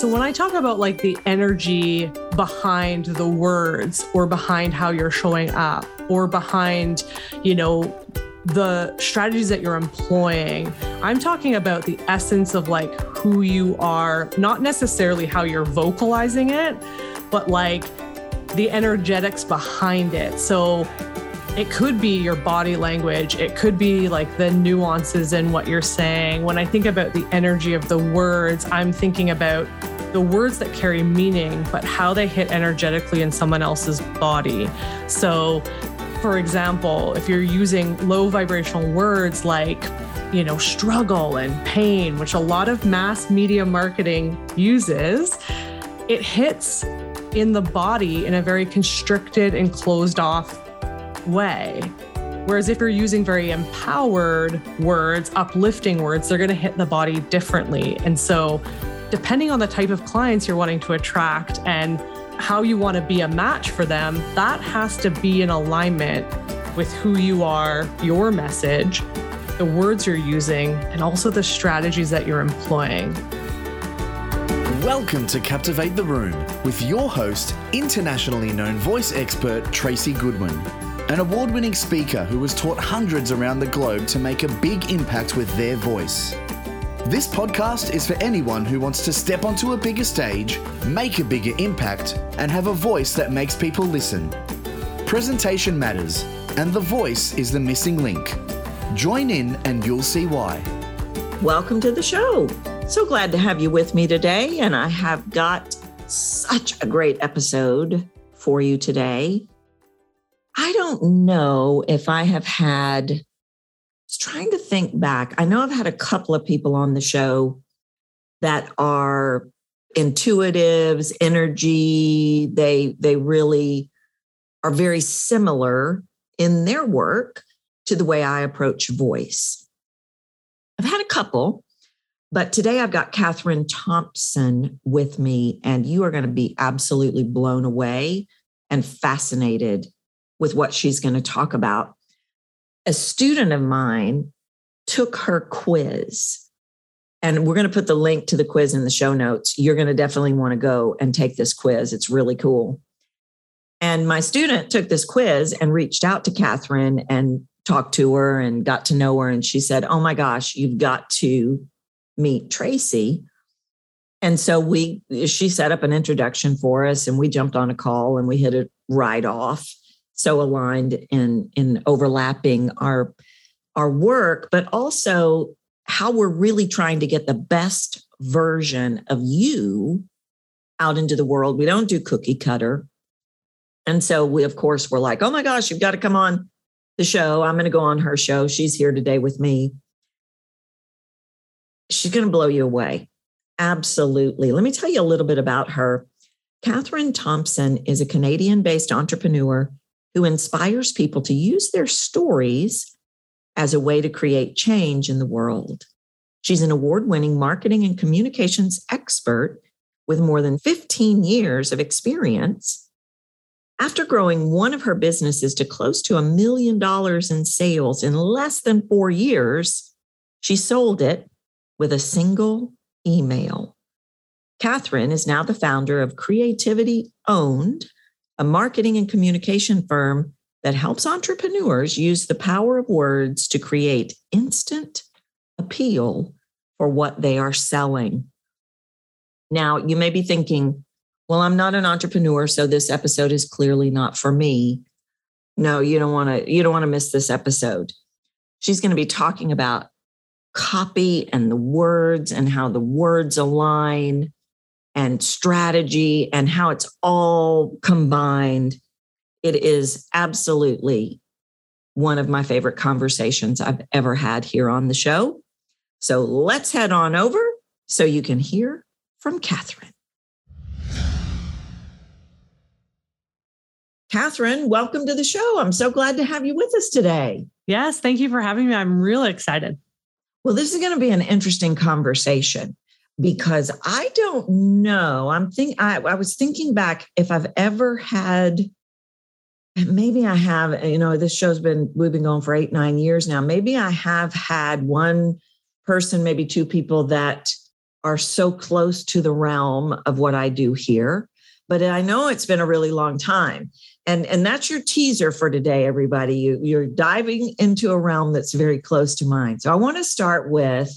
So when I talk about like the energy behind the words or behind how you're showing up or behind, you know, the strategies that you're employing, I'm talking about the essence of like who you are, not necessarily how you're vocalizing it, but like the energetics behind it. So it could be your body language, it could be like the nuances in what you're saying. When I think about the energy of the words, I'm thinking about the words that carry meaning, but how they hit energetically in someone else's body. So, for example, if you're using low vibrational words like, you know, struggle and pain, which a lot of mass media marketing uses, it hits in the body in a very constricted and closed off way. Whereas if you're using very empowered words, uplifting words, they're going to hit the body differently. And so, depending on the type of clients you're wanting to attract and how you want to be a match for them, that has to be in alignment with who you are, your message, the words you're using, and also the strategies that you're employing. Welcome to Captivate the Room with your host, internationally known voice expert Tracy Goodwin an award winning speaker who has taught hundreds around the globe to make a big impact with their voice. This podcast is for anyone who wants to step onto a bigger stage, make a bigger impact, and have a voice that makes people listen. Presentation matters, and the voice is the missing link. Join in and you'll see why. Welcome to the show. So glad to have you with me today, and I have got such a great episode for you today. I don't know if I have had, Trying to think back. I know I've had a couple of people on the show that are intuitives, energy. They, they really are very similar in their work to the way I approach voice. I've had a couple, but today I've got Catherine Thompson with me, and you are going to be absolutely blown away and fascinated with what she's going to talk about. A student of mine took her quiz, and we're going to put the link to the quiz in the show notes. You're going to definitely want to go and take this quiz. It's really cool. And my student took this quiz and reached out to Catherine and talked to her and got to know her. And she said, Oh my gosh, you've got to meet Tracy. And so we, she set up an introduction for us and we jumped on a call and we hit it right off so aligned in in overlapping our our work but also how we're really trying to get the best version of you out into the world. We don't do cookie cutter. And so we of course we're like oh my gosh you've got to come on the show. I'm going to go on her show. She's here today with me. She's going to blow you away. Absolutely. Let me tell you a little bit about her. Catherine thompson is a canadian based entrepreneur who inspires people to use their stories as a way to create change in the world. She's an award winning marketing and communications expert with more than 15 years of experience. After growing one of her businesses to close to a million dollars in sales in less than four years, she sold it with a single email. Catherine is now the founder of Creativity Owned, a marketing and communication firm that helps entrepreneurs use the power of words to create instant appeal for what they are selling. Now, you may be thinking, well, I'm not an entrepreneur, so this episode is clearly not for me. No, you don't want to you don't want to miss this episode. She's going to be talking about copy and the words and how the words align and strategy and how it's all combined. It is absolutely one of my favorite conversations I've ever had here on the show. So let's head on over so you can hear from Catherine. Catherine, welcome to the show. I'm so glad to have you with us today. Yes, thank you for having me. I'm really excited. Well, this is going to be an interesting conversation because I don't know. I'm think I, I was thinking back if I've ever had maybe I have, you know, this show's been we've been going for eight, nine years now. Maybe I have had one person, maybe two people that are so close to the realm of what I do here. But I know it's been a really long time. And, and that's your teaser for today, everybody. You, you're diving into a realm that's very close to mine. So I want to start with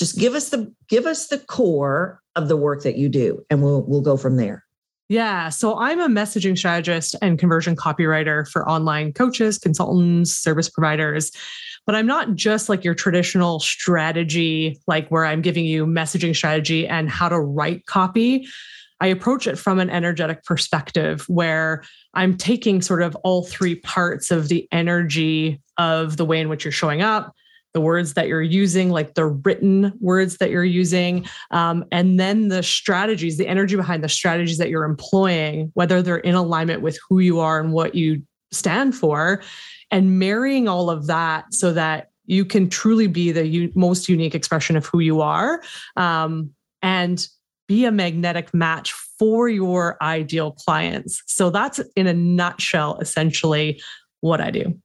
just give us the give us the core of the work that you do, and we'll we'll go from there. Yeah. So I'm a messaging strategist and conversion copywriter for online coaches, consultants, service providers. But I'm not just like your traditional strategy, like where I'm giving you messaging strategy and how to write copy. I approach it from an energetic perspective where I'm taking sort of all three parts of the energy of the way in which you're showing up, the words that you're using, like the written words that you're using, um, and then the strategies, the energy behind the strategies that you're employing, whether they're in alignment with who you are and what you stand for, and marrying all of that so that you can truly be the u- most unique expression of who you are um, and be a magnetic match for your ideal clients. So that's in a nutshell, essentially, what I do.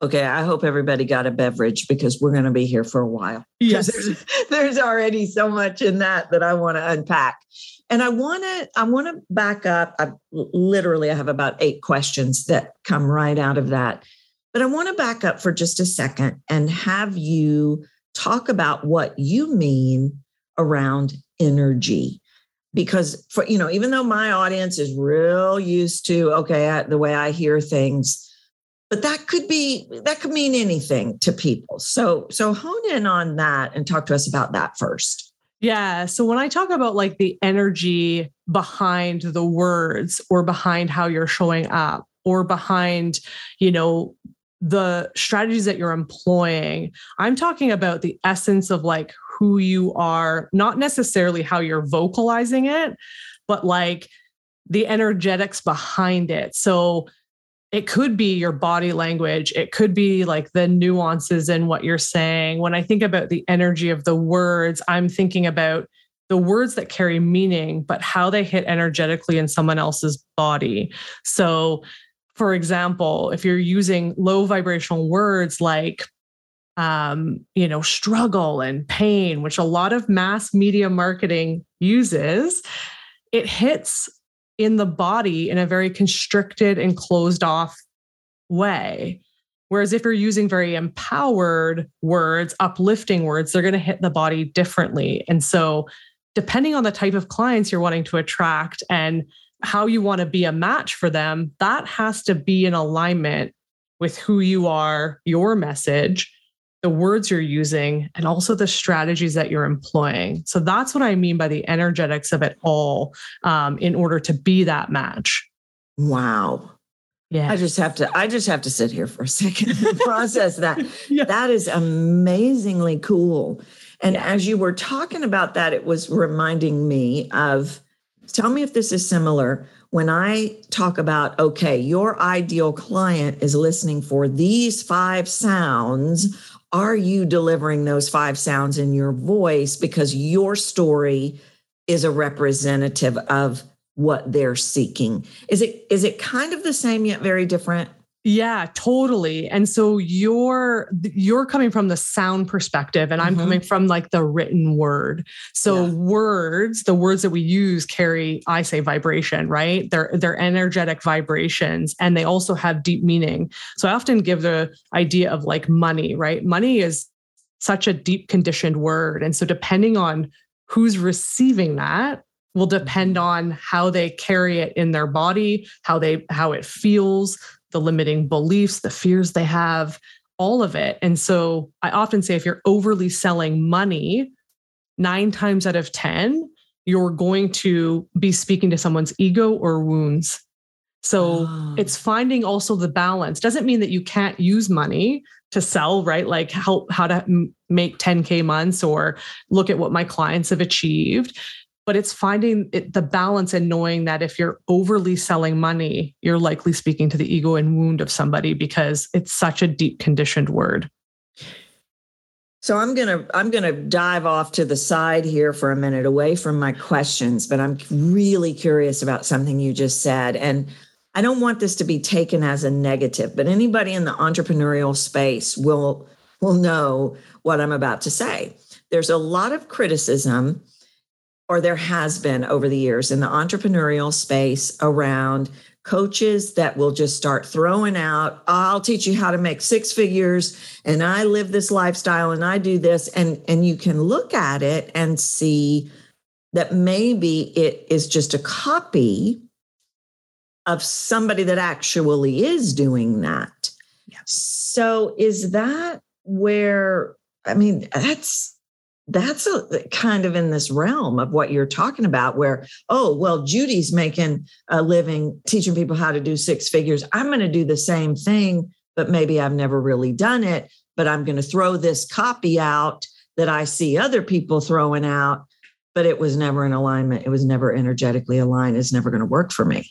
Okay, I hope everybody got a beverage because we're going to be here for a while. Yes. There's, there's already so much in that that I want to unpack. And I want to I want to back up. I literally I have about 8 questions that come right out of that. But I want to back up for just a second and have you talk about what you mean around energy because for you know even though my audience is real used to okay the way i hear things but that could be that could mean anything to people. So so hone in on that and talk to us about that first. Yeah. So when i talk about like the energy behind the words or behind how you're showing up or behind you know the strategies that you're employing i'm talking about the essence of like who you are not necessarily how you're vocalizing it but like the energetics behind it. So it could be your body language. It could be like the nuances in what you're saying. When i think about the energy of the words i'm thinking about the words that carry meaning but how they hit energetically in someone else's body. So for example if you're using low vibrational words like um, you know struggle and pain which a lot of mass media marketing uses it hits in the body in a very constricted and closed off way. Whereas if you're using very empowered words, uplifting words, they're going to hit the body differently. And so, depending on the type of clients you're wanting to attract and how you want to be a match for them, that has to be in alignment with who you are, your message, the words you're using, and also the strategies that you're employing. So that's what I mean by the energetics of it all um, in order to be that match. Wow. Yeah. I just have to I just have to sit here for a second and process that. Yeah. That is amazingly cool. And Yeah. as you were talking about that, it was reminding me of tell me if this is similar. When I talk about, okay, your ideal client is listening for these five sounds, are you delivering those five sounds in your voice because your story is a representative of what they're seeking? Is it is it kind of the same yet very different? Yeah, totally. And so you're you're coming from the sound perspective and I'm Mhm. coming from like the written word. So Yeah. words, the words that we use carry I say vibration, right? They're they're energetic vibrations and they also have deep meaning. So I often give the idea of like money, right? Money is such a deep conditioned word and so depending on who's receiving that will depend on how they carry it in their body, how they how it feels, the limiting beliefs, the fears they have, all of it. And so I often say if you're overly selling money, nine times out of 10, you're going to be speaking to someone's ego or wounds. So Oh. it's finding also the balance. Doesn't mean that you can't use money to sell, right? Like how, how to m- make 10K months or look at what my clients have achieved but it's finding it, the balance and knowing that if you're overly selling money, you're likely speaking to the ego and wound of somebody because it's such a deep conditioned word. So I'm gonna I'm gonna dive off to the side here for a minute, away from my questions, but I'm really curious about something you just said, and I don't want this to be taken as a negative, but anybody in the entrepreneurial space will will know what I'm about to say. there's a lot of criticism, or there has been over the years in the entrepreneurial space around coaches that will just start throwing out i'll teach you how to make six figures and i live this lifestyle and i do this and and you can look at it and see that maybe it is just a copy of somebody that actually is doing that yeah. so is that where i mean that's that's a, uh, kind of in this realm of what you're talking about where oh well judy's making a living teaching people how to do six figures. I'm going to do the same thing but maybe i've never really done it but i'm going to throw this copy out that i see other people throwing out but it was never in alignment. It was never energetically aligned. It's never going to work for me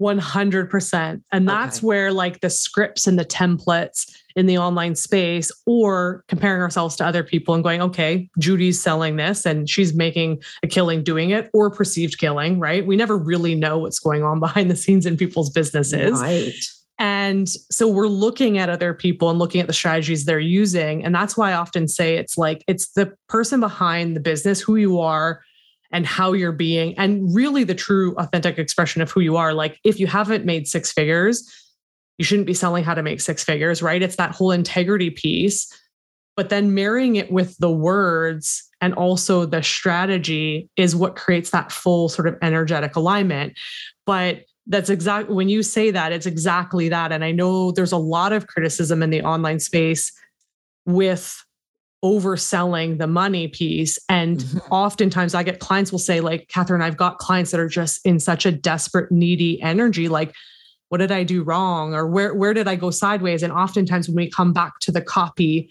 100%. And that's okay. where like the scripts and the templates in the online space or comparing ourselves to other people and going, okay, Judy's selling this and she's making a killing doing it or perceived killing, right? We never really know what's going on behind the scenes in people's businesses. Right. And so we're looking at other people and looking at the strategies they're using. And that's why I often say it's like it's the person behind the business, who you are, and how you're being and really the true authentic expression of who you are. Like if you haven't made six figures you shouldn't be selling how to make six figures right? It's that whole integrity piece. But then marrying it with the words and also the strategy is what creates that full sort of energetic alignment. But that's exactly when you say that it's exactly that. And i know there's a lot of criticism in the online space with overselling the money piece. And mm-hmm. oftentimes I get clients will say, like, Catherine, I've got clients that are just in such a desperate, needy energy. Like, what did I do wrong? Or where, where did I go sideways? And oftentimes when we come back to the copy,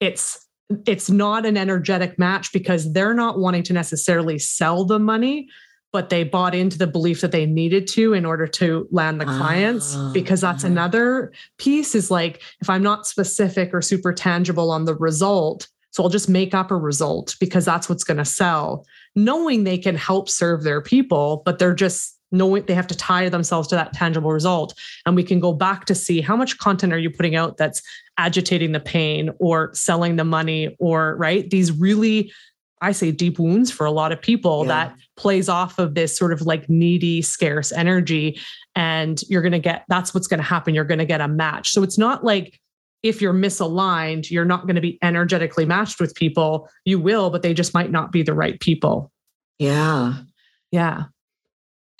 it's it's not an energetic match because they're not wanting to necessarily sell the money but they bought into the belief that they needed to in order to land the clients uh, because that's another piece is like if i'm not specific or super tangible on the result so i'll just make up a result because that's what's going to sell knowing they can help serve their people but they're just knowing they have to tie themselves to that tangible result. And we can go back to see how much content are you putting out that's agitating the pain or selling the money or right these really I say deep wounds for a lot of people yeah. that plays off of this sort of like needy, scarce energy. And you're going to get that's what's going to happen. You're going to get a match. So it's not like if you're misaligned, you're not going to be energetically matched with people. You will, but they just might not be the right people. Yeah. Yeah.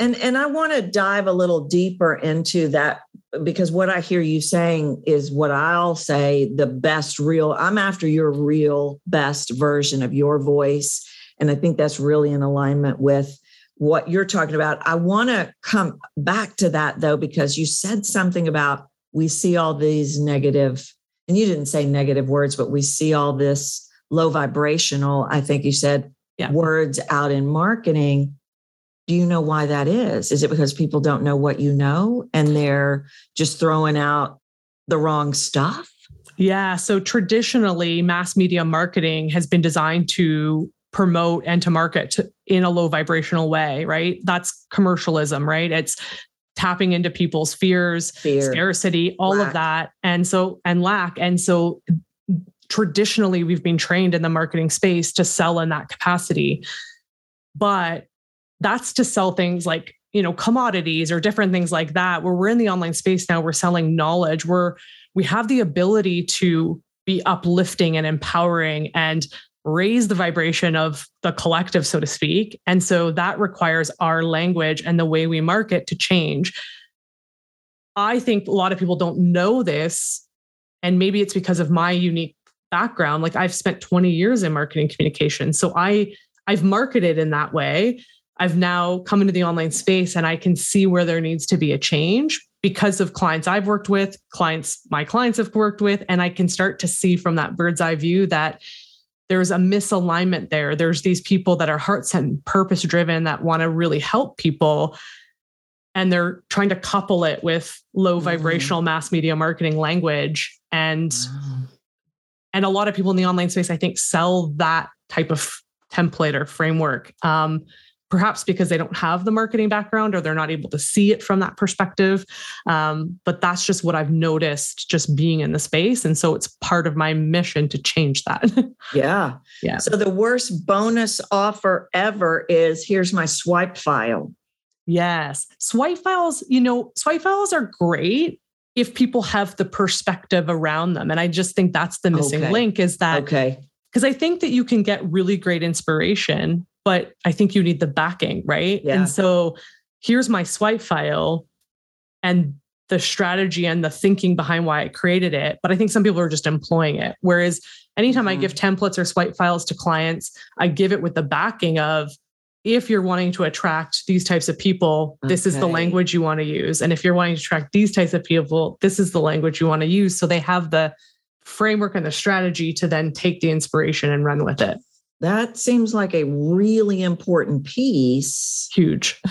And and I want to dive a little deeper into that because what I hear you saying is what I'll say the best real I'm after your real best version of your voice and I think that's really in alignment with what you're talking about. I want to come back to that though because you said something about we see all these negative and you didn't say negative words but we see all this low vibrational I think you said yeah. words out in marketing do you know why that is? Is it because people don't know what you know and they're just throwing out the wrong stuff? Yeah. So traditionally, mass media marketing has been designed to promote and to market in a low vibrational way, right? That's commercialism, right? It's tapping into people's fears, Fear, scarcity, all lack. of that. And so, and lack. And so, traditionally, we've been trained in the marketing space to sell in that capacity. But that's to sell things like you know commodities or different things like that. Where we're in the online space now we're selling knowledge. We're we have the ability to be uplifting and empowering and raise the vibration of the collective so to speak. And so that requires our language and the way we market to change. I think a lot of people don't know this and maybe it's because of my unique background. Like i've spent 20 years in marketing communication so i i've marketed in that way I've now come into the online space and I can see where there needs to be a change because of clients I've worked with, clients my clients have worked with, and I can start to see from that bird's eye view that there's a misalignment there. There's these people that are hearts and purpose driven that want to really help people. And they're trying to couple it with low mm-hmm. vibrational mass media marketing language. And and a lot of people in the online space, I think, sell that type of template or framework. Um, perhaps because they don't have the marketing background or they're not able to see it from that perspective. Um, but that's just what I've noticed just being in the space. And so it's part of my mission to change that. yeah. Yeah. So the worst bonus offer ever is here's my swipe file. Yes. Swipe files, you know, swipe files are great if people have the perspective around them. And I just think that's the missing Okay. link is that Okay. because I think that you can get really great inspiration, but I think you need the backing, right? Yeah. And so here's my swipe file and the strategy and the thinking behind why I created it. But I think some people are just employing it. Whereas anytime I Mhm. give templates or swipe files to clients, I give it with the backing of if you're wanting to attract these types of people, this is the language you want to use. And if you're wanting to attract these types of people, this is the language you want to use. So they have the framework and the strategy to then take the inspiration and run with it. That seems like a really important piece Huge.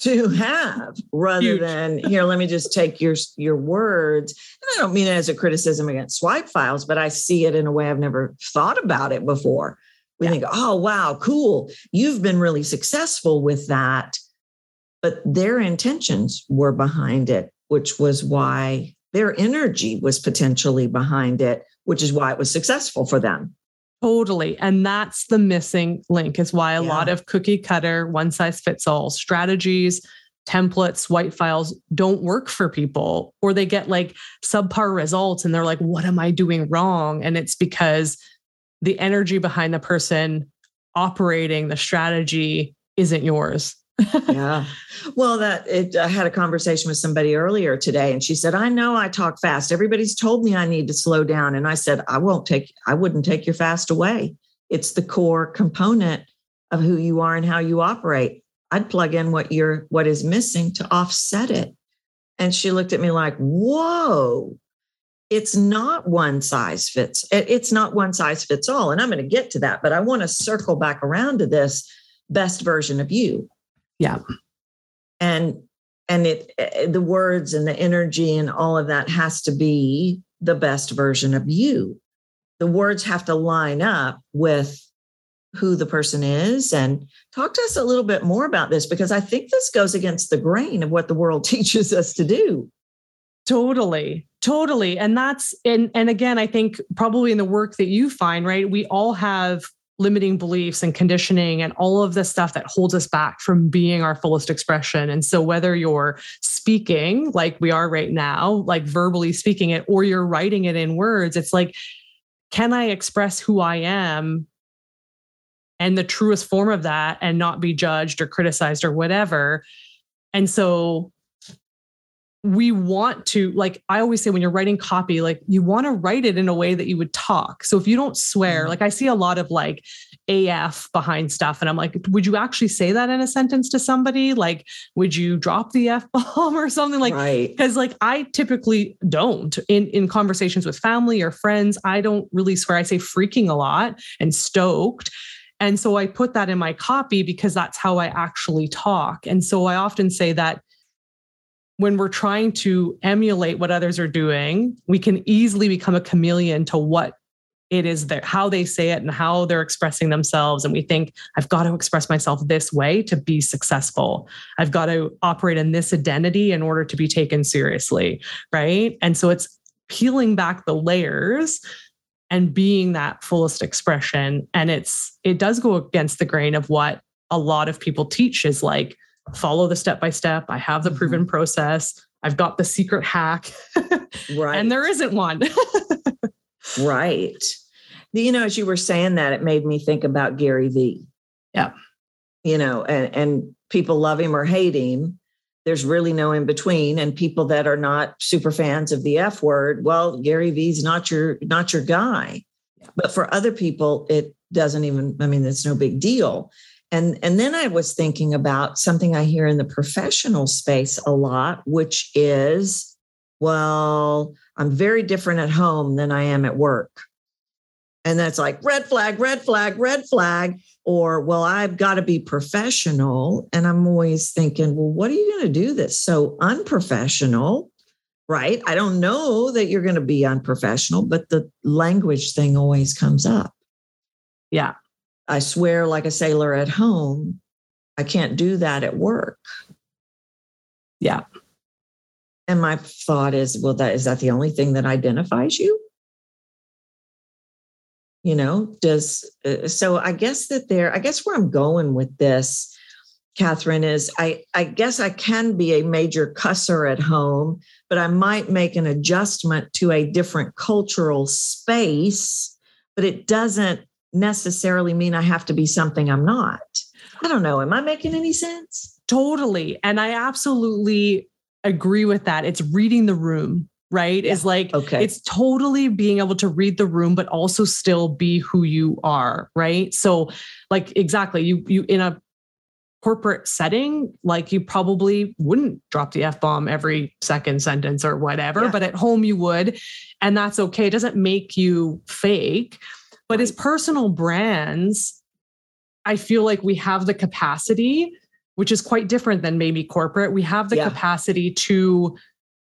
to have rather Huge. than here let me just take your your words and i don't mean it as a criticism against swipe files but i see it in a way i've never thought about it before we Yeah. think oh wow cool you've been really successful with that but their intentions were behind it which was why their energy was potentially behind it which is why it was successful for them Totally. And that's the missing link, is why a Yeah. lot of cookie cutter, one size fits all strategies, templates, swipe files don't work for people, or they get like subpar results and they're like, what am I doing wrong? And it's because the energy behind the person operating the strategy isn't yours. Yeah. Well, that it, I had a conversation with somebody earlier today, and she said, "I know I talk fast. Everybody's told me I need to slow down." And I said, "I won't take. I wouldn't take your fast away. It's the core component of who you are and how you operate. I'd plug in what you're what is missing to offset it." And she looked at me like, "Whoa." It's not one size fits. it- It's not one size fits all. And I'm going to get to that, but I want to circle back around to this best version of you Yeah. and and it eh, the words and the energy and all of that has to be the best version of you the words have to line up with who the person is and talk to us a little bit more about this because i think this goes against the grain of what the world teaches us to do Totally. Totally. And that's and and again, I think probably in the work that you find, right? We all have limiting beliefs and conditioning and all of the stuff that holds us back from being our fullest expression. And so whether you're speaking like we are right now, like verbally speaking it, or you're writing it in words, it's like, can I express who I am and the truest form of that and not be judged or criticized or whatever? And so we want to like i always say when you're writing copy like you want to write it in a way that you would talk. So if you don't swear Mhm. like i see a lot of like af behind stuff and i'm like would you actually say that in a sentence to somebody? Like would you drop the f bomb or something? Like right. because like i typically don't in in conversations with family or friends. I don't really swear. I say freaking a lot and stoked. And so i put that in my copy because that's how i actually talk. And so i often say that when we're trying to emulate what others are doing we can easily become a chameleon to what it is that how they say it and how they're expressing themselves. And we think i've got to express myself this way to be successful. I've got to operate in this identity in order to be taken seriously right? And so it's peeling back the layers and being that fullest expression. And it's it does go against the grain of what a lot of people teach is like follow the step by step i have the proven mm-hmm. process i've got the secret hack right and there isn't one Right. You know, as you were saying that, it made me think about Gary Vee. Yeah. You know, and, and people love him or hate him. There's really no in between. And people that are not super fans of the F word, well, Gary Vee's not your not your guy. But for other people, it doesn't even, I mean, it's no big deal. And, and then I was thinking about something I hear in the professional space a lot, which is, well, I'm very different at home than I am at work. And that's like red flag, red flag, red flag. Or, well, I've got to be professional. And I'm always thinking, well, what are you going to do that's so unprofessional? Right. I don't know that you're going to be unprofessional, but the language thing always comes up. yeah I swear like a sailor at home. I can't do that at work. Yeah. And my thought is, well, that is that the only thing that identifies you? You know, does uh, so I guess that there, I guess where I'm going with this, Catherine, is I, I guess I can be a major cusser at home, but I might make an adjustment to a different cultural space, but it doesn't necessarily mean I have to be something I'm not. I don't know. Am I making any sense? Totally. And I absolutely agree with that. It's reading the room, right? Yeah. Is like, Okay. it's totally being able to read the room, but also still be who you are, right? So, like, exactly, you, you, in a, corporate setting like you probably wouldn't drop the f bomb every second sentence or whatever Yeah. but at home you would and that's okay it doesn't make you fake but as personal brands i feel like we have the capacity which is quite different than maybe corporate we have the Yeah. capacity to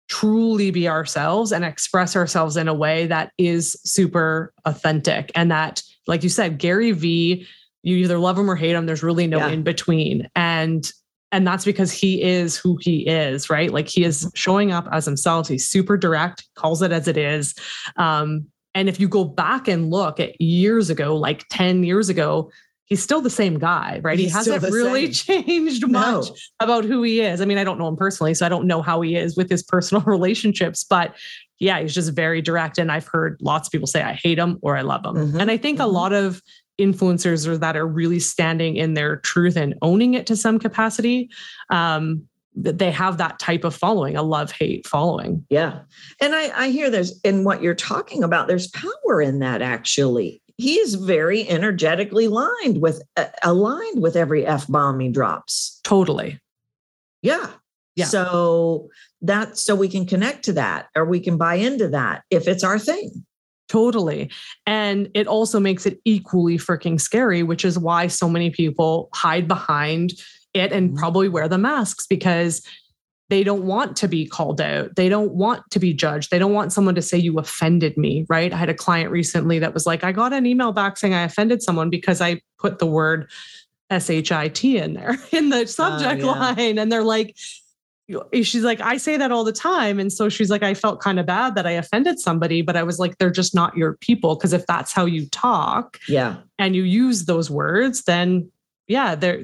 truly be ourselves and express ourselves in a way that is super authentic and that like you said gary vee you either love him or hate him there's really no Yeah. in between and and that's because he is who he is right like he Mm-hmm. is showing up as himself he's super direct calls it as it is um and if you go back and look at years ago like 10 years ago he's still the same guy right He's he hasn't really same. changed No. much about who he is i mean i don't know him personally so i don't know how he is with his personal relationships but yeah he's just very direct and i've heard lots of people say i hate him or i love him Mhm. and i think a Mhm. lot of influencers are that are really standing in their truth and owning it to some capacity um they have that type of following a love hate following Yeah. And I, I hear there's in what you're talking about, there's power in that actually. He is very energetically lined with uh, aligned with every F bomb he drops. totally Yeah. Yeah. So that so we can connect to that or we can buy into that if it's our thing. Totally. And it also makes it equally freaking scary, which is why so many people hide behind it and Mhm. probably wear the masks because they don't want to be called out. They don't want to be judged. They don't want someone to say you offended me, right? I had a client recently that was like, I got an email back saying I offended someone because I put the word SHIT in there in the subject yeah. line. And they're like, she's like, I say that all the time. And so she's like, I felt kind of bad that I offended somebody, but I was like, they're just not your people. Cause if that's how you talk Yeah. and you use those words, then yeah, they're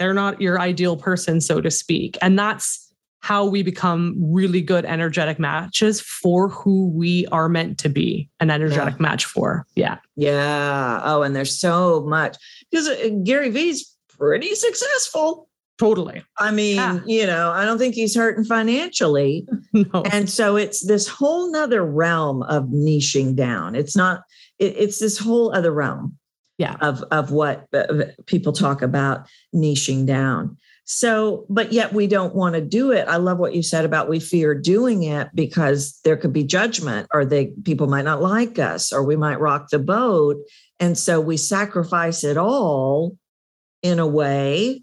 they're not your ideal person, so to speak. And that's how we become really good energetic matches for who we are meant to be an energetic match for. Yeah. Yeah. Oh, and there's so much because uh, Gary Vee's pretty successful. Totally. I mean, Yeah. you know, I don't think he's hurting financially. No. And so it's this whole nother realm of niching down. It's not, it, it's this whole other realm Yeah. of, of what people talk about niching down. So, but yet we don't want to do it. I love what you said about we fear doing it because there could be judgment or they people might not like us or we might rock the boat. And so we sacrifice it all in a way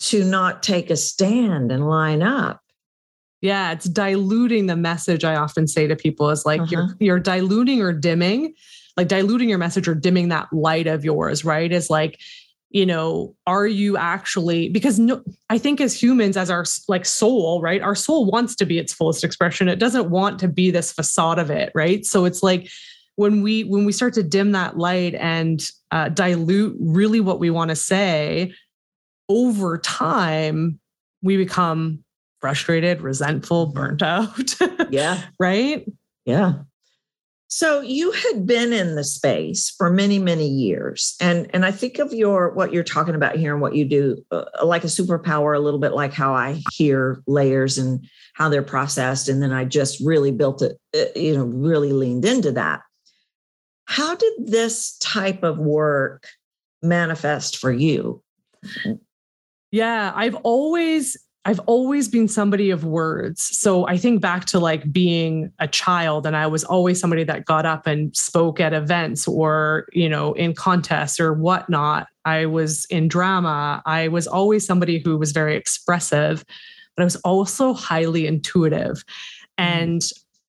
to not take a stand and line up. Yeah, it's diluting the message. I often say to people is like Uh-huh. you're you're diluting or dimming, like diluting your message or dimming that light of yours, right? Is like, you know, are you actually because no I think as humans as our like soul, right? Our soul wants to be its fullest expression. It doesn't want to be this facade of it, right? So it's like when we when we start to dim that light and uh, dilute really what we want to say over time we become frustrated, resentful, burnt out, Yeah. right? Yeah. So you had been in the space for many, many years, and and I think of your what you're talking about here and what you do uh, like a superpower, a little bit like how I hear layers and how they're processed, and then I just really built it, uh, you know, really leaned into that. How did this type of work manifest for you? Yeah, I've always I've always been somebody of words. So I think back to like being a child and I was always somebody that got up and spoke at events or, you know, in contests or whatnot. I was in drama. I was always somebody who was very expressive, but I was also highly intuitive. Mm-hmm. And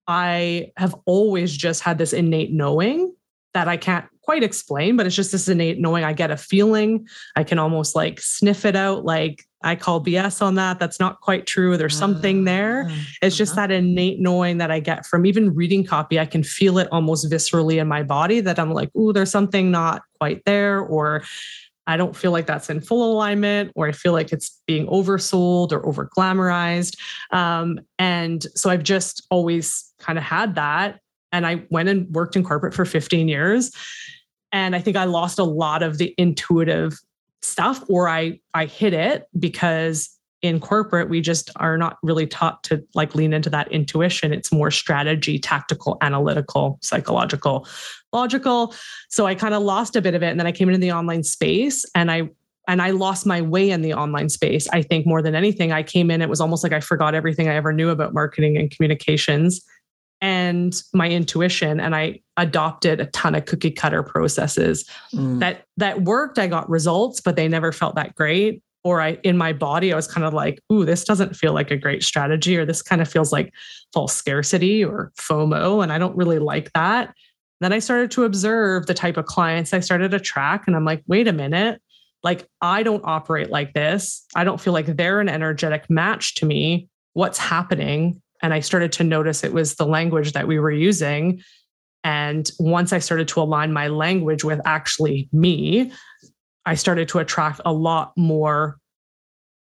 I have always just had this innate knowing that I can't quite explain, but it's just this innate knowing I get a feeling. I can almost like sniff it out. Like I call BS on that. That's not quite true. There's something there. Ah, It's just uh-huh. that innate knowing that I get from even reading copy. I can feel it almost viscerally in my body that I'm like, ooh, there's something not quite there, or I don't feel like that's in full alignment, or I feel like it's being oversold or over glamorized. Um, and so I've just always kind of had that. And I went and worked in corporate for 15 years. And I think I lost a lot of the intuitive stuff, or I I hit it because in corporate we just are not really taught to like lean into that intuition. It's more strategy tactical analytical psychological logical. So i kind of lost a bit of it and then i came into the online space and i and i lost my way in the online space i think more than anything. I came in it was almost like i forgot everything i ever knew about marketing and communications and my intuition and i adopted a ton of cookie cutter processes Mm. that that worked. I got results but they never felt that great. Or i in my body i was kind of like ooh this doesn't feel like a great strategy or this kind of feels like false scarcity or fomo and i don't really like that. Then i started to observe the type of clients i started to track and i'm like wait a minute. Like i don't operate like this. I don't feel like they're an energetic match to me. What's happening and i started to notice it was the language that we were using and once I started to align my language with actually me, I started to attract a lot more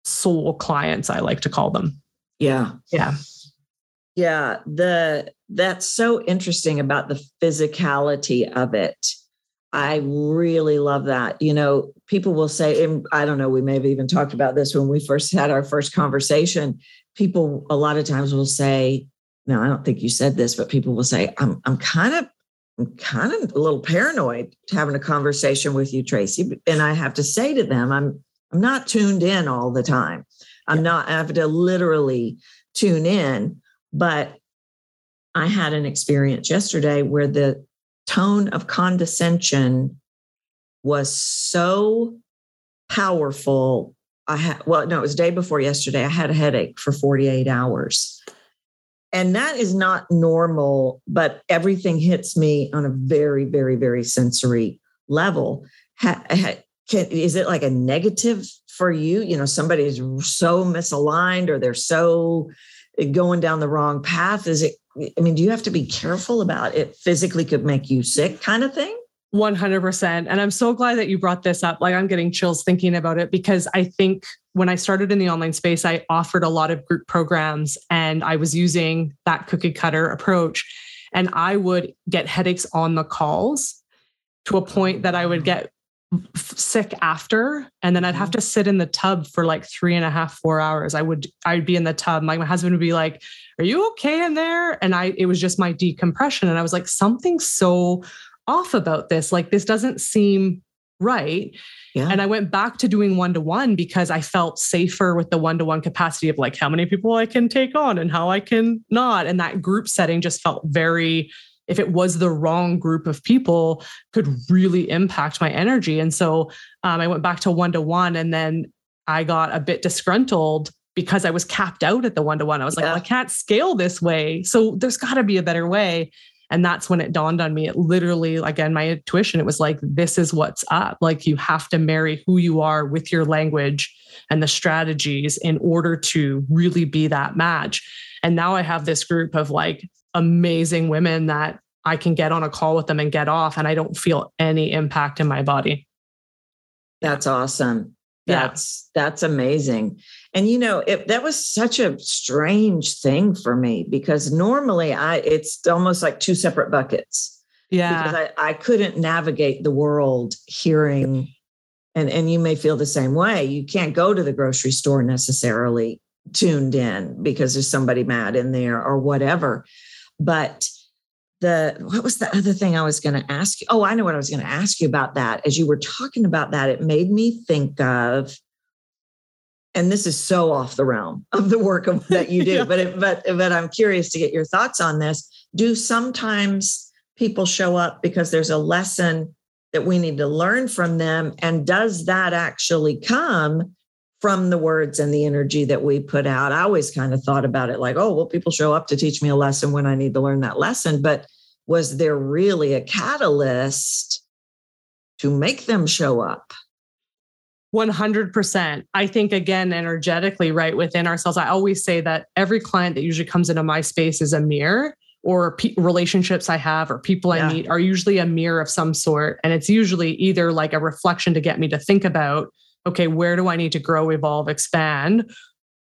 soul clients, I like to call them. Yeah. Yeah. Yeah, the that's so interesting about the physicality of it. I really love that. You know, people will say, and I don't know, we may have even talked about this when we first had our first conversation. People a lot of times will say, no, I don't think you said this, but people will say, I'm I'm kind of I'm kind of a little paranoid having a conversation with you, Tracy. And I have to say to them, I'm I'm not tuned in all the time. I'm not, I have to literally tune in. But I had an experience yesterday where the tone of condescension was so powerful. I had, well, no, it was day before yesterday. I had a headache for 48 hours. And that is not normal, but everything hits me on a very, very, very sensory level. Ha, ha, can, is it like a negative for you? You know, somebody is so misaligned or they're so uh, going down the wrong path? Is it, I mean, do you have to be careful about it physically could make you sick kind of thing? 100%. And I'm so glad that you brought this up. Like, I'm getting chills thinking about it because I think when I started in the online space, I offered a lot of group programs and I was using that cookie cutter approach. And I would get headaches on the calls to a point that I would mm. get sick after. And then i'd have mm. to sit in the tub for like three and a half four hours. I would i'd be in the tub. Like my husband would be like are you okay in there? And i it was just my decompression. And i was like something so off about this like this doesn't seem right. Yeah. and i went back to doing one-to-one because i felt safer with the one-to-one capacity of like how many people i can take on and how i can not. And that group setting just felt very if it was the wrong group of people could really impact my energy. And so um, i went back to one-to-one and then i got a bit disgruntled because i was capped out at the one-to-one. I was like Yeah. well, i can't scale this way. So there's got to be a better way and that's when it dawned on me it literally again my intuition it was like this is what's up like you have to marry who you are with your language and the strategies in order to really be that match and now i have this group of like amazing women that I can get on a call with them and get off, and I don't feel any impact in my body. That's awesome. Yeah. That's that's amazing. And you know, it, that was such a strange thing for me because normally I it's almost like two separate buckets Yeah. because I, I couldn't navigate the world hearing and and you may feel the same way. You can't go to the grocery store necessarily tuned in because there's somebody mad in there or whatever. But the what was the other thing I was going to ask you? Oh, I know what I was going to ask you about that. As you were talking about that, it made me think of, and this is so off the realm of the work of, that you do, Yeah. but it, but but I'm curious to get your thoughts on this. Do sometimes people show up because there's a lesson that we need to learn from them, and does that actually come? From the words and the energy that we put out. I always kind of thought about it like, oh, well, people show up to teach me a lesson when I need to learn that lesson. But was there really a catalyst to make them show up? 100%. I think, again, energetically, right within ourselves, I always say that every client that usually comes into my space is a mirror or pe- relationships I have or people yeah. I meet are usually a mirror of some sort. And it's usually either like a reflection to get me to think about, okay, where do I need to grow, evolve, expand?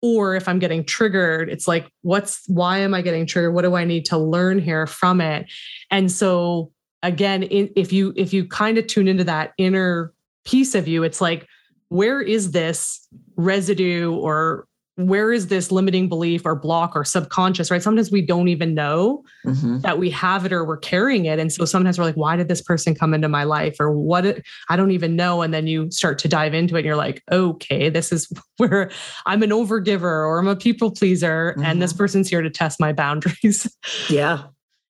Or if I'm getting triggered, it's like, what's, why am I getting triggered? What do I need to learn here from it? And so, again, in, if you, if you kind of tune into that inner piece of you, it's like, where is this residue or where is this limiting belief or block or subconscious, right? Sometimes we don't even know mm-hmm. that we have it or we're carrying it. And so sometimes we're like, why did this person come into my life? Or what? I don't even know. And then you start to dive into it and you're like, okay, this is where I'm an overgiver or I'm a people pleaser. Mm-hmm. And this mm-hmm. person's here to test my boundaries. Yeah.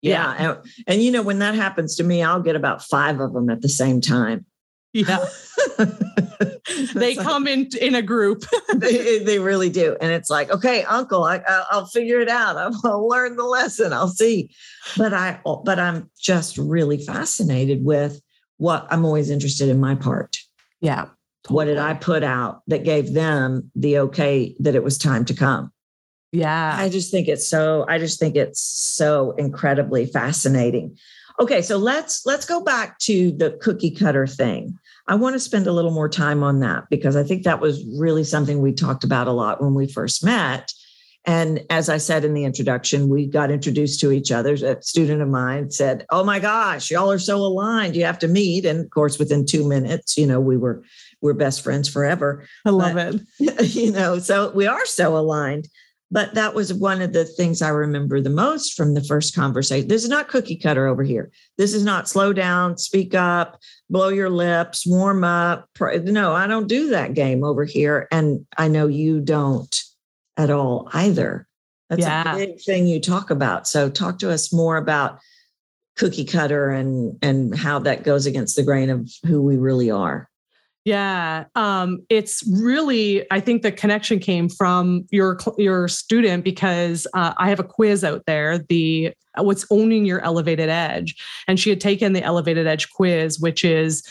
Yeah. yeah. And, and, you know, when that happens to me, I'll get about five of them at the same time. Yeah. they come in in a group. they, they really do. And it's like, okay, uncle, I, I'll figure it out. I'll learn the lesson. I'll see. But I, but I'm just really fascinated with what I'm always interested in my part. Yeah. Totally. What did I put out that gave them the okay that it was time to come? Yeah. I just think it's so, I just think it's so incredibly fascinating. Okay, so let's let's go back to the cookie cutter thing. I want to spend a little more time on that because I think that was really something we talked about a lot when we first met. And as I said in the introduction, we got introduced to each other. A student of mine said, Oh my gosh, y'all are so aligned. You have to meet. And of course, within two minutes, you know, we were we're best friends forever. I love but, it. You know, so we are so aligned. But that was one of the things I remember the most from the first conversation. This is not cookie cutter over here. This is not slow down, speak up, blow your lips, warm up. No, I don't do that game over here. And I know you don't at all either. That's yeah. a big thing you talk about. So talk to us more about cookie cutter and and how that goes against the grain of who we really are. Yeah, um, it's really. I think the connection came from your your student because uh, I have a quiz out there. The what's owning your elevated edge, and she had taken the elevated edge quiz, which is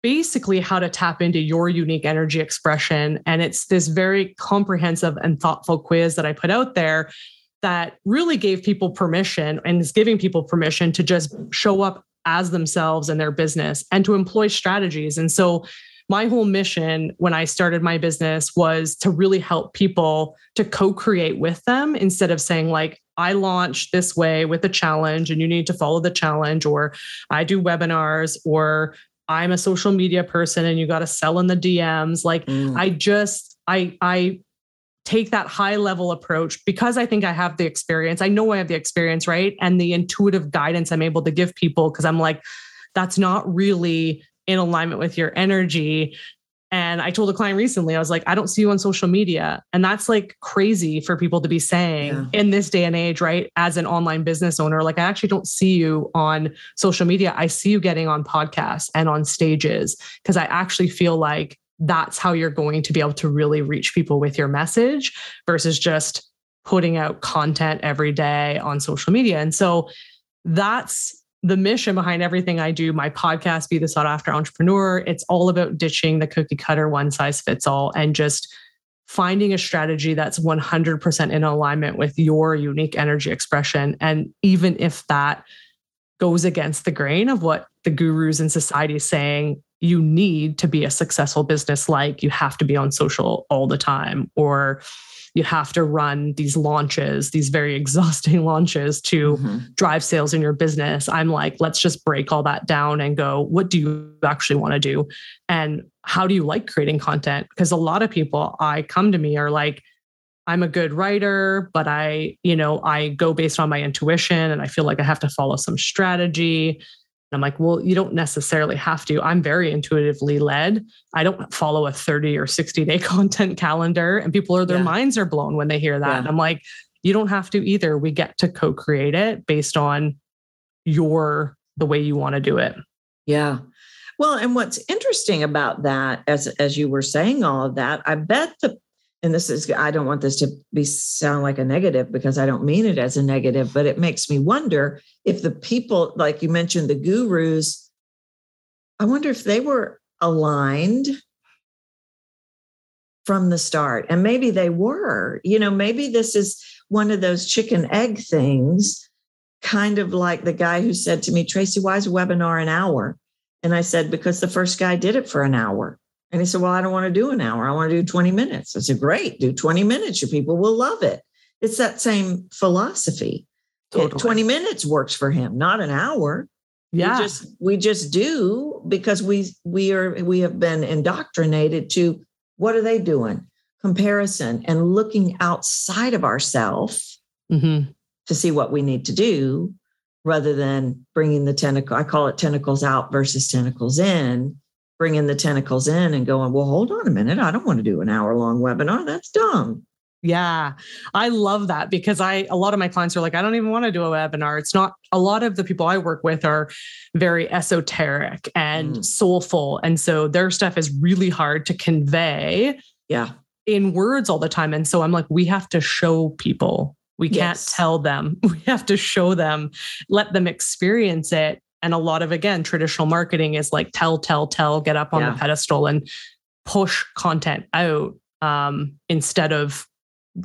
basically how to tap into your unique energy expression. And it's this very comprehensive and thoughtful quiz that I put out there that really gave people permission and is giving people permission to just show up as themselves in their business and to employ strategies. And so my whole mission when I started my business was to really help people to co create with them instead of saying, like, I launch this way with a challenge and you need to follow the challenge, or I do webinars, or I'm a social media person and you got to sell in the DMs. Like, mm. I just, I, I, take that high level approach because I think I have the experience. I know I have the experience, right? And the intuitive guidance I'm able to give people because I'm like, that's not really in alignment with your energy. And I told a client recently, I was like, I don't see you on social media. And that's like crazy for people to be saying yeah. in this day and age, right? As an online business owner, like I actually don't see you on social media. I see you getting on podcasts and on stages because I actually feel like that's how you're going to be able to really reach people with your message versus just putting out content every day on social media. And so that's the mission behind everything I do, my podcast, Be the Sought After Entrepreneur, it's all about ditching the cookie cutter one size fits all and just finding a strategy that's 100% in alignment with your unique energy expression. And even if that goes against the grain of what the gurus in society is saying, you need to be a successful business, like you have to be on social all the time, or you have to run these launches, these very exhausting launches to mm-hmm. drive sales in your business. I'm like, let's just break all that down and go, what do you actually want to do? And how do you like creating content? Because a lot of people I come to me are like, I'm a good writer, but I, you know, I go based on my intuition and I feel like I have to follow some strategy. I'm like, well, you don't necessarily have to. I'm very intuitively led. I don't follow a 30 or 60 day content calendar. And people are, their yeah. minds are blown when they hear that. Yeah. And I'm like, you don't have to either. We get to co create it based on your, the way you want to do it. Yeah. Well, and what's interesting about that, as as you were saying all of that, I bet the and this is i don't want this to be sound like a negative because i don't mean it as a negative but it makes me wonder if the people like you mentioned the gurus I wonder if they were aligned from the start. And maybe they were, you know, maybe this is one of those chicken egg things, kind of like the guy who said to me, Tracy, why is a webinar an hour? And I said, because the first guy did it for an hour. And he said, well, I don't want to do an hour. I want to do 20 minutes. I said, great, do 20 minutes. Your people will love it. It's that same philosophy. Totally. 20 minutes works for him, not an hour. Yeah. We just we just do because we we are we have been indoctrinated to what are they doing? Comparison and looking outside of ourselves mm-hmm. to see what we need to do rather than bringing the tentacle. I call it tentacles out versus tentacles in, bringing the tentacles in and going, well, hold on a minute. I don't want to do an hour long webinar. That's dumb. Yeah, I love that because I a lot of my clients are like, I don't even want to do a webinar. It's not a lot of the people I work with are very esoteric and mm. soulful. And so their stuff is really hard to convey. Yeah. In words all the time. And so I'm like, we have to show people. We can't tell them. We have to show them, let them experience it. And a lot of, again, traditional marketing is like tell, tell, tell, get up on yeah. the pedestal and push content out um, instead of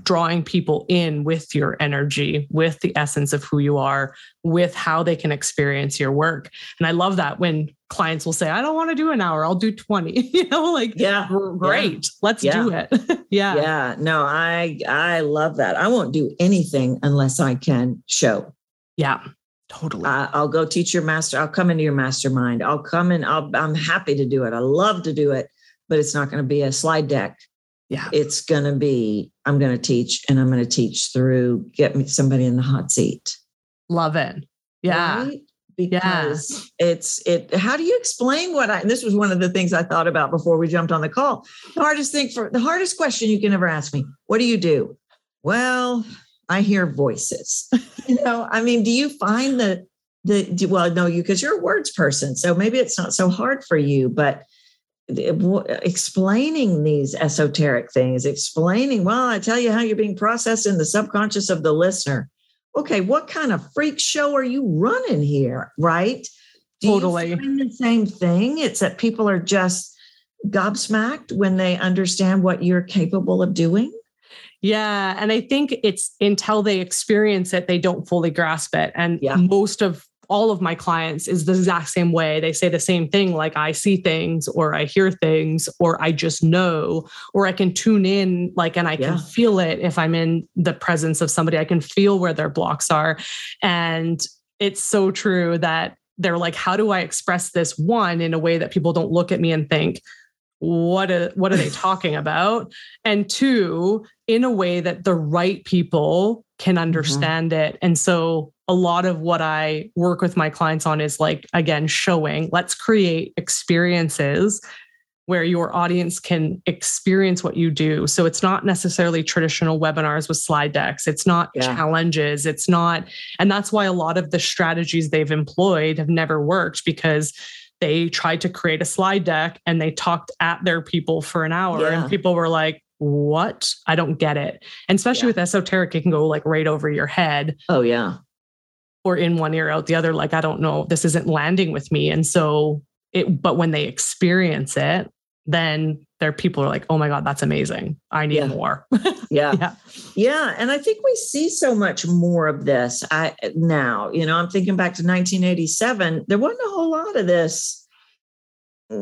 drawing people in with your energy, with the essence of who you are, with how they can experience your work. And I love that when clients will say, I don't want to do an hour, I'll do 20. you know, like yeah, great. Yeah. Let's yeah. do it. yeah. Yeah. No, I I love that. I won't do anything unless I can show. Yeah. Totally. Uh, I'll go teach your master. I'll come into your mastermind. I'll come and I'll, I'm happy to do it. I love to do it, but it's not going to be a slide deck yeah. It's going to be, I'm going to teach and I'm going to teach through get me somebody in the hot seat. Love it. Yeah. Right? Because yeah. it's, it, how do you explain what I, this was one of the things I thought about before we jumped on the call. The hardest thing for the hardest question you can ever ask me, what do you do? Well, I hear voices. you know, I mean, do you find that the, well, no, you, because you're a words person. So maybe it's not so hard for you, but eh, explaining these esoteric things, explaining, well, I tell you how you're being processed in the subconscious of the listener. Okay, what kind of freak show are you running here? Right? Do totally. the same thing. It's that people are just gobsmacked when they understand what you're capable of doing. Yeah. And I think it's until they experience it, they don't fully grasp it. And yeah. most of all of my clients is the exact same way. They say the same thing like I see things or I hear things or I just know or I can tune in like and I yeah. can feel it if I'm in the presence of somebody. I can feel where their blocks are. And it's so true that they're like how do I express this one in a way that people don't look at me and think what are, what are they talking about? And two, in a way that the right people can mm-hmm. understand mm-hmm. it. And so a lot of what I work with my clients on is like, again, showing, let's create experiences where your audience can experience what you do. So it's not necessarily traditional webinars with slide decks. It's not yeah. challenges. It's not, and that's why a lot of the strategies they've employed have never worked because they tried to create a slide deck and they talked at their people for an hour yeah. and people were like, what? I don't get it. And especially yeah. with esoteric, it can go like right over your head. Oh, yeah. Or in one ear, out the other. Like, I don't know, this isn't landing with me. And so it, but when they experience it, then their people are like, oh my God, that's amazing. I need yeah. more. yeah. yeah. Yeah. And I think we see so much more of this I, now. You know, I'm thinking back to 1987. There wasn't a whole lot of this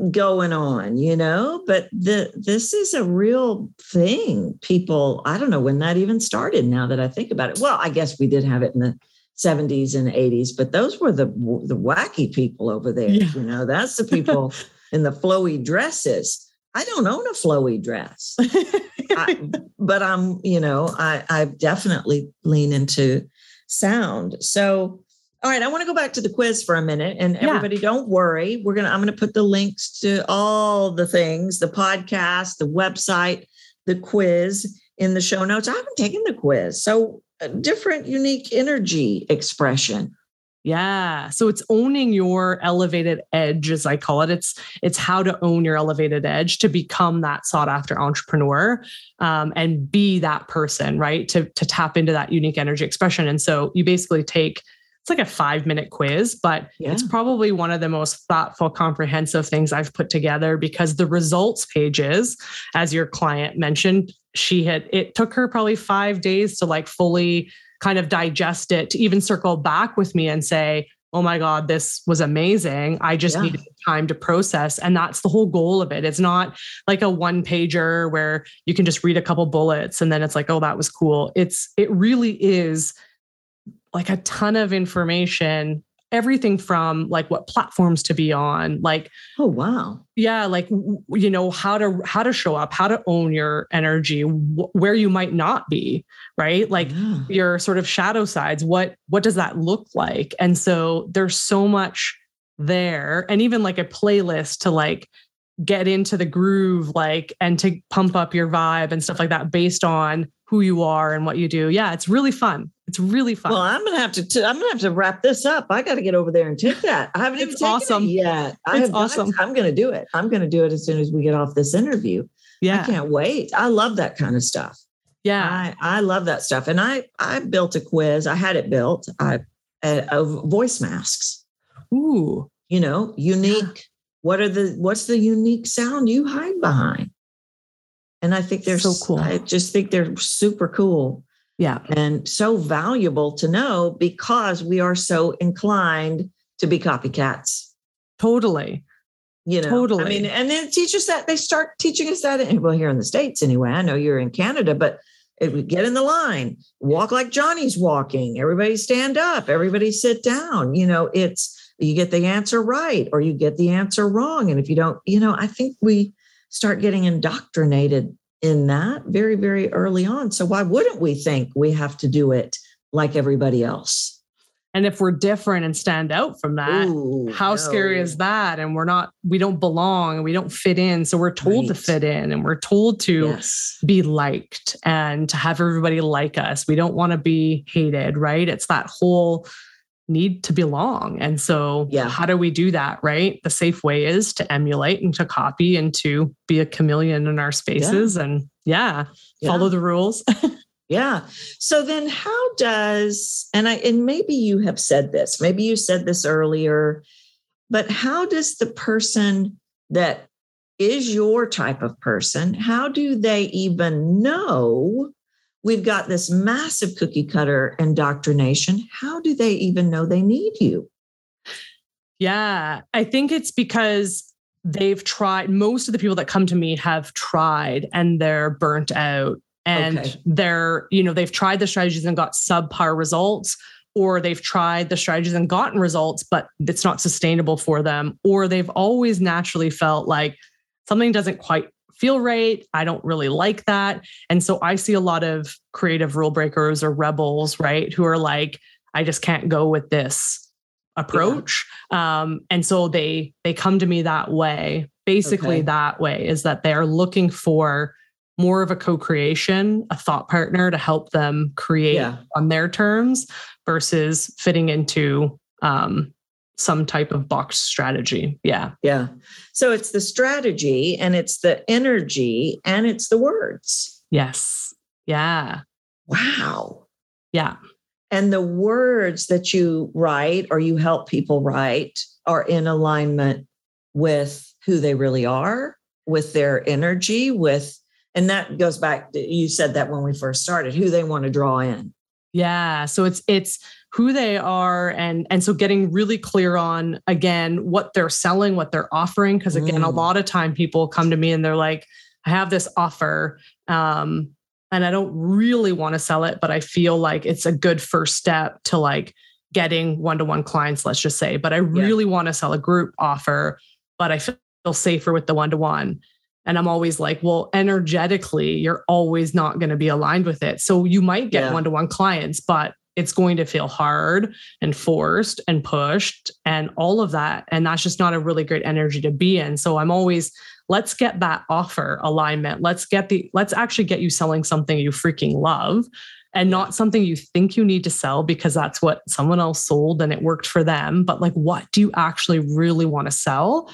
going on, you know, but the this is a real thing. People, I don't know when that even started now that I think about it. Well, I guess we did have it in the 70s and 80s, but those were the the wacky people over there, yeah. you know. That's the people in the flowy dresses. I don't own a flowy dress. I, but I'm, you know, I I definitely lean into sound. So all right, I want to go back to the quiz for a minute and yeah. everybody don't worry. We're going to I'm going to put the links to all the things, the podcast, the website, the quiz in the show notes. I haven't taken the quiz. So, a different unique energy expression. Yeah. So it's owning your elevated edge, as I call it. It's it's how to own your elevated edge to become that sought after entrepreneur um, and be that person, right? To to tap into that unique energy expression. And so you basically take it's like a five minute quiz, but Yeah. it's probably one of the most thoughtful, comprehensive things I've put together because the results pages, as your client mentioned, she had, it took her probably five days to like fully kind of digest it, to even circle back with me and say, oh my God, this was amazing. I just Yeah. needed time to process. And that's the whole goal of it. It's not like a one pager where you can just read a couple bullets and then it's like, oh, that was cool. It's, it really is like a ton of information everything from like what platforms to be on like Oh, wow. yeah like you know how to how to show up how to own your energy wh- where you might not be right like Yeah. your sort of shadow sides what what does that look like and so there's so much there and even like a playlist to like get into the groove like and to pump up your vibe and stuff like that based on who you are and what you do yeah it's really fun it's really fun Well, I'm gonna have to. T- I'm gonna have to wrap this up. I got to get over there and take that. I haven't even It's taken awesome. it yet. I It's awesome. I'm gonna do it. I'm gonna do it as soon as we get off this interview. Yeah, I can't wait. I love that kind of stuff. yeah I I love that stuff. And I I built a quiz. I had it built. I uh, of voice masks. ooh You know, unique. What are the what's the unique sound you hide behind? And I think they're So cool. I just think they're super cool yeah and so valuable to know because we are so inclined to be copycats. totally You know, Totally. I mean, and then teach us that they start teaching us that. In, well, here in the states, anyway. I know you're in Canada, but if we get in the line, walk like Johnny's walking. Everybody stand up. Everybody sit down. You know, it's you get the answer right or you get the answer wrong, and if you don't, you know, I think we start getting indoctrinated in that very, very early on. So why wouldn't we think we have to do it like everybody else? and if we're different and stand out from that Ooh, how scary is that and we're not we don't belong and we don't fit in so we're told to fit in and we're told to Yes. be liked and to have everybody like us we don't want to be hated right it's that whole need to belong and so Yeah. how do we do that right the safe way is to emulate and to copy and to be a chameleon in our spaces and yeah, Yeah. follow the rules Yeah. So then how does and I and maybe you have said this, maybe you said this earlier, but how does the person that is your type of person, how do they even know we've got this massive cookie cutter indoctrination? How do they even know they need you? Yeah, I think it's because they've tried, most of the people that come to me have tried and they're burnt out and Okay. they're, you know, they've tried the strategies and got subpar results, or they've tried the strategies and gotten results, but it's not sustainable for them, or they've always naturally felt like something doesn't quite feel right. I don't really like that. And so I see a lot of creative rule breakers or rebels, right, who are like, I just can't go with this approach um, and so they they come to me that way basically Okay. that way is that they are looking for more of a co-creation a thought partner to help them create Yeah. on their terms versus fitting into um, some type of box strategy yeah Yeah. So it's the strategy and it's the energy and it's the words. yes yeah Wow. yeah and the words that you write or you help people write are in alignment with who they really are with their energy with and that goes back to, you said that when we first started who they want to draw in Yeah. So it's it's who they are and and so getting really clear on again what they're selling, what they're offering. Cause again, a Mm. lot of time people come to me and they're like, I have this offer. Um, and I don't really want to sell it, but I feel like it's a good first step to like getting one-to-one clients, let's just say. But I really want to sell a group offer, but I feel safer with the one-to-one. And I'm always like, well, energetically, you're always not going to be aligned with it. So you might get one to one clients, but it's going to feel hard and forced and pushed and all of that. And that's just not a really great energy to be in. So I'm always, let's get that offer alignment. Let's get the, let's actually get you selling something you freaking love and not something you think you need to sell because that's what someone else sold and it worked for them. But like, what do you actually really want to sell?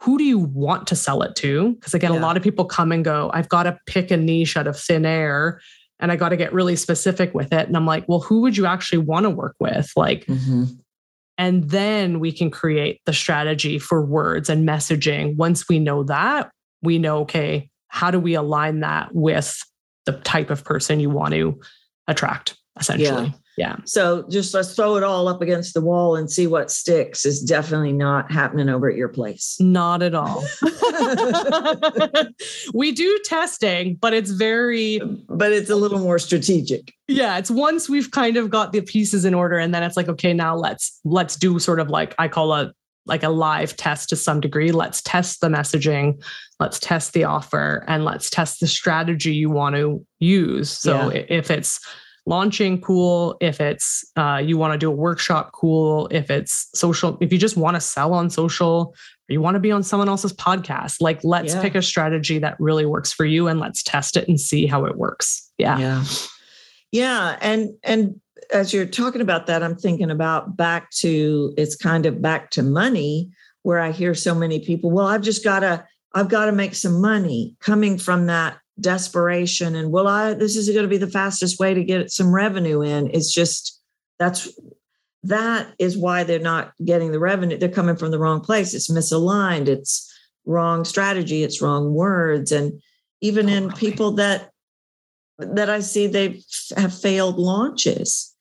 Who do you want to sell it to? Because again, Yeah. a lot of people come and go. I've got to pick a niche out of thin air. and I got to get really specific with it. And I'm like, well, who would you actually want to work with? Like, Mhm. and then we can create the strategy for words and messaging. Once we know that, we know, okay, how do we align that with the type of person you want to attract, essentially? Yeah. So just let's throw it all up against the wall and see what sticks is definitely not happening over at your place. Not at all. we do testing, but it's very, But it's a little more strategic. yeah, it's once we've kind of got the pieces in order and then it's like, okay, now let's let's do sort of like I call a like a live test to some degree. Let's test the messaging, let's test the offer, and let's test the strategy you want to use. So Yeah. if it's launching, cool. If it's uh, you want to do a workshop, cool. If it's social, if you just want to sell on social, or you want to be on someone else's podcast, like let's Yeah. pick a strategy that really works for you and let's test it and see how it works. Yeah. Yeah. Yeah. And and as you're talking about that, I'm thinking about back to it's kind of back to money where I hear so many people, well, I've just gotta, I've got to make some money coming from that desperation. And well, I this is going to be the fastest way to get some revenue in. It's just that's that is why they're not getting the revenue. They're coming from the wrong place. It's misaligned. It's wrong strategy. It's wrong words. And even in people that that I see they have failed launches.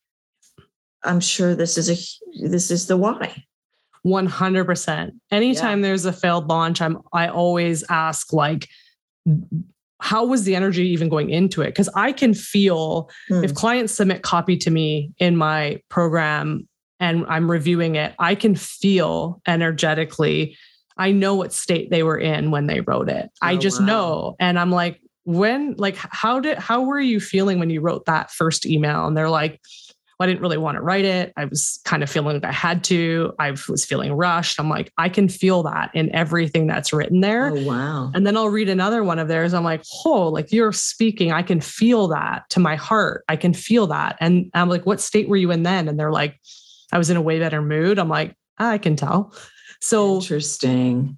I'm sure this is a this is the why. 100%. Anytime there's a failed launch, I'm I always ask like how was the energy even going into it? Because I can feel Hmm. if clients submit copy to me in my program and I'm reviewing it, I can feel energetically. I know what state they were in when they wrote it. I Oh, just wow. know. And I'm like, when, like, how did, how were you feeling when you wrote that first email? And they're like, I didn't really want to write it. I was kind of feeling like I had to. I was feeling rushed. I'm like, I can feel that in everything that's written there. Oh wow. And then I'll read another one of theirs. I'm like, oh, like you're speaking. I can feel that to my heart. I can feel that. And I'm like, what state were you in then? And they're like, I was in a way better mood. I'm like, ah, I can tell. So Interesting.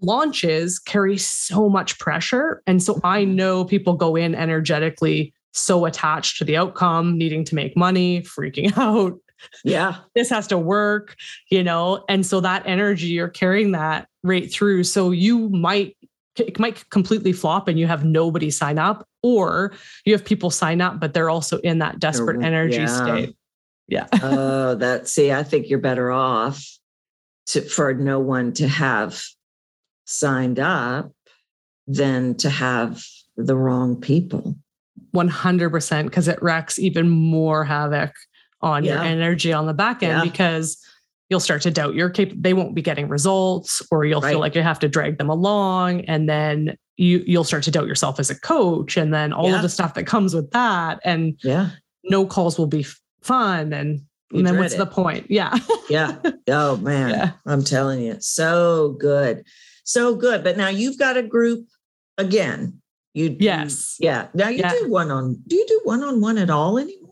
launches carry so much pressure. And so I mm-hmm. know people go in energetically so attached to the outcome, needing to make money, freaking out. Yeah. This has to work, you know? And so that energy, you're carrying that right through. So you might it might completely flop and you have nobody sign up, or you have people sign up, but they're also in that desperate energy yeah. state. Yeah. Oh, that see, I think you're better off to for no one to have signed up than to have the wrong people. 100% because it wrecks even more havoc on your energy on the back end Yeah. because you'll start to doubt your cap- they won't be getting results or you'll Right. feel like you have to drag them along and then you you'll start to doubt yourself as a coach and then all Yeah. of the stuff that comes with that and Yeah. no calls will be fun and, and then what's it. the point yeah Yeah. Oh man. Yeah. I'm telling you, so good. So good. But now you've got a group again. You you- Yes. yeah. Now you Yeah. do one on do you do one on one at all anymore?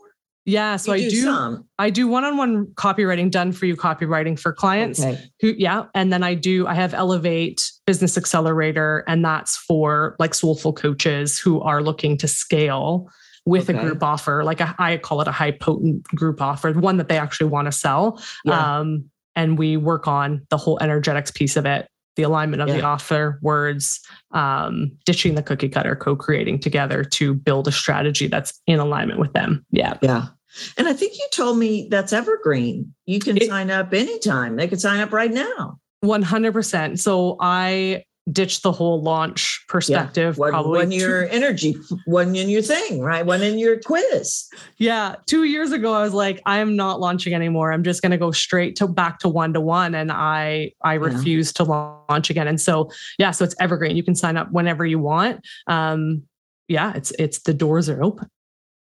yeah so You i do some. i do one-on-one copywriting done for you copywriting for clients Okay. who yeah and then i do i have elevate business accelerator and that's for like soulful coaches who are looking to scale with Okay. a group offer like a, i call it a high potent group offer one that they actually want to sell Yeah. um, and we work on the whole energetics piece of it the alignment of the author words um, ditching the cookie cutter co-creating together to build a strategy that's in alignment with them yeah Yeah. And I think you told me that's evergreen. You can It- sign up anytime. They could sign up right now. 100% so i ditched the whole launch perspective One, probably one your energy, one in your thing, right? One in your quiz. Yeah, two years ago, I was like, I am not launching anymore. I'm just going to go straight to back to one to one, and I I refuse to launch again. And so, yeah, so it's evergreen. You can sign up whenever you want. Um, yeah, it's it's the doors are open.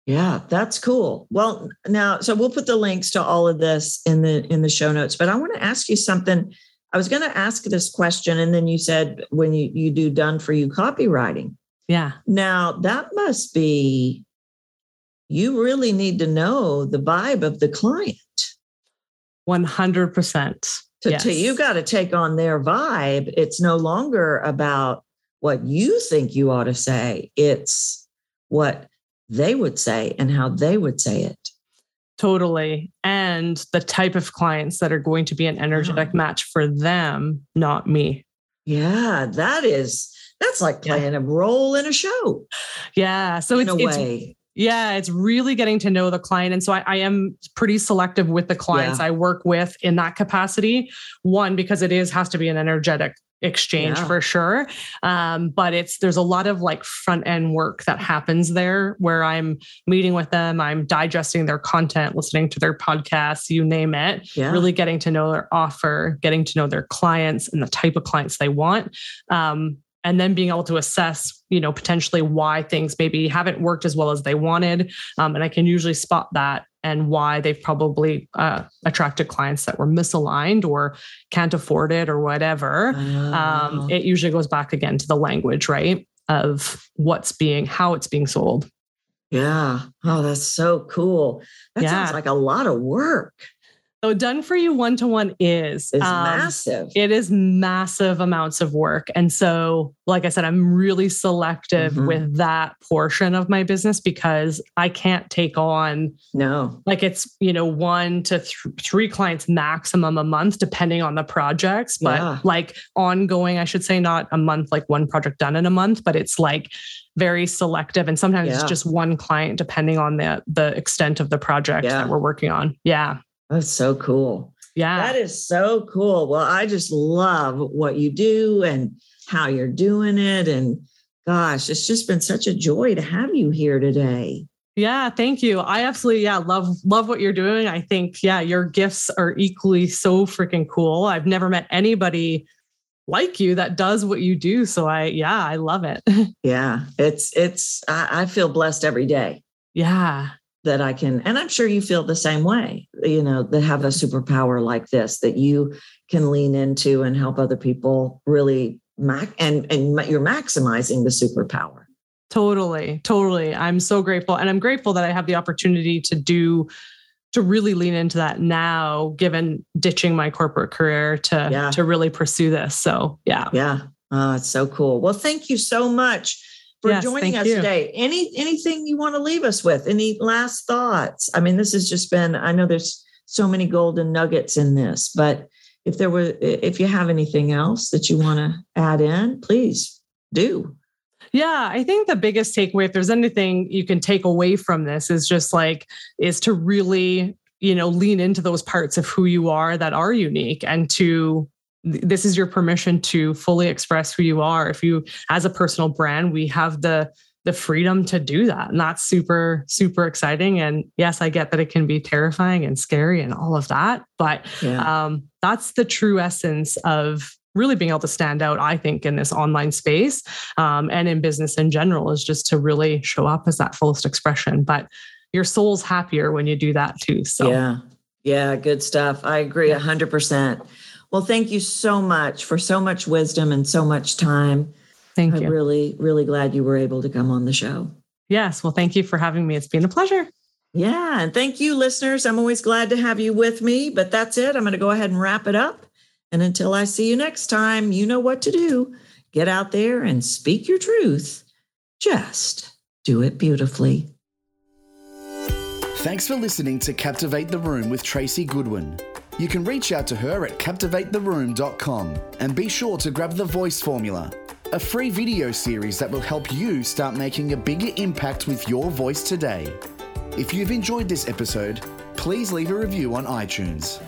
Yeah, that's cool. Well, now, so we'll put the links to all of this in the in the show notes. But I want to ask you something. I was going to ask this question, and then you said when you you do done for you copywriting. Yeah, Now that must be. You really need to know the vibe of the client. one hundred percent. to, to you got to take on their vibe. It's no longer about what you think you ought to say. It's what they would say and how they would say it. Totally. And the type of clients that are going to be an energetic Yeah. match for them, not me. Yeah, that is that's like Yeah. playing a role in a show Yeah. So in it's, a it's way. Yeah, it's really getting to know the client. And so I, I am pretty selective with the clients Yeah. I work with in that capacity. One, because it is has to be an energetic exchange Yeah. for sure. Um, but it's there's a lot of like front end work that happens there where I'm meeting with them, I'm digesting their content, listening to their podcasts, you name it, Yeah. really getting to know their offer, getting to know their clients and the type of clients they want. Um, and then being able to assess, you know, potentially why things maybe haven't worked as well as they wanted. Um, and I can usually spot that and why they've probably uh, attracted clients that were misaligned or can't afford it or whatever. Ah, Um, it usually goes back again to the language, right? Of what's being, how it's being sold. yeah. Oh, that's so cool. That Yeah. sounds like a lot of work. So done for you one to one is It's um, massive. It is massive amounts of work. And so, like I said, I'm really selective Mhm. with that portion of my business because I can't take on no. like it's, you know, one to th- three clients maximum a month, depending on the projects. But Yeah. like ongoing, I should say, not a month, like one project done in a month, but it's like very selective. And sometimes Yeah. it's just one client, depending on the the extent of the project Yeah. that we're working on. Yeah. That's so cool. Yeah. That is so cool. Well, I just love what you do and how you're doing it. And gosh, it's just been such a joy to have you here today. Yeah, thank you. I absolutely yeah, love love what you're doing. I think yeah, your gifts are equally so freaking cool. I've never met anybody like you that does what you do. So I yeah, I love it. Yeah, it's it's I, I feel blessed every day yeah. That I can, and I'm sure you feel the same way, you know, that have a superpower like this that you can lean into and help other people really mac and and you're maximizing the superpower. Totally. Totally. I'm so grateful and I'm grateful that I have the opportunity to do to really lean into that now given ditching my corporate career to Yeah. to really pursue this. So, yeah. Yeah. Oh, it's so cool. Well, thank you so much for Yes, joining us you. today. Any anything you want to leave us with? Any last thoughts? I mean, this has just been, I know there's so many golden nuggets in this, but if there were if you have anything else that you want to add in, please do. Yeah, I think the biggest takeaway, if there's anything you can take away from this, is just like, is to really, you know, lean into those parts of who you are that are unique and to, this is your permission to fully express who you are. If you, as a personal brand, we have the, the freedom to do that. And that's super, super exciting. And yes, I get that it can be terrifying and scary and all of that. But Yeah. um, that's the true essence of really being able to stand out i think in this online space um, and in business in general is just to really show up as that fullest expression but your soul's happier when you do that too so Yeah. Yeah, good stuff. I agree a 100%. Well, thank you so much for so much wisdom and so much time. thank you. I'm really, really glad you were able to come on the show. yes well thank you for having me it's been a pleasure Yeah. And thank you, listeners. I'm always glad to have you with me, but that's it. I'm going to go ahead and wrap it up. And until I see you next time, you know what to do. Get out there and speak your truth. Just do it beautifully. Thanks for listening to Captivate the Room with Tracy Goodwin. You can reach out to her at captivatetheroom.com and be sure to grab the voice formula, a free video series that will help you start making a bigger impact with your voice today. If you've enjoyed this episode, please leave a review on iTunes.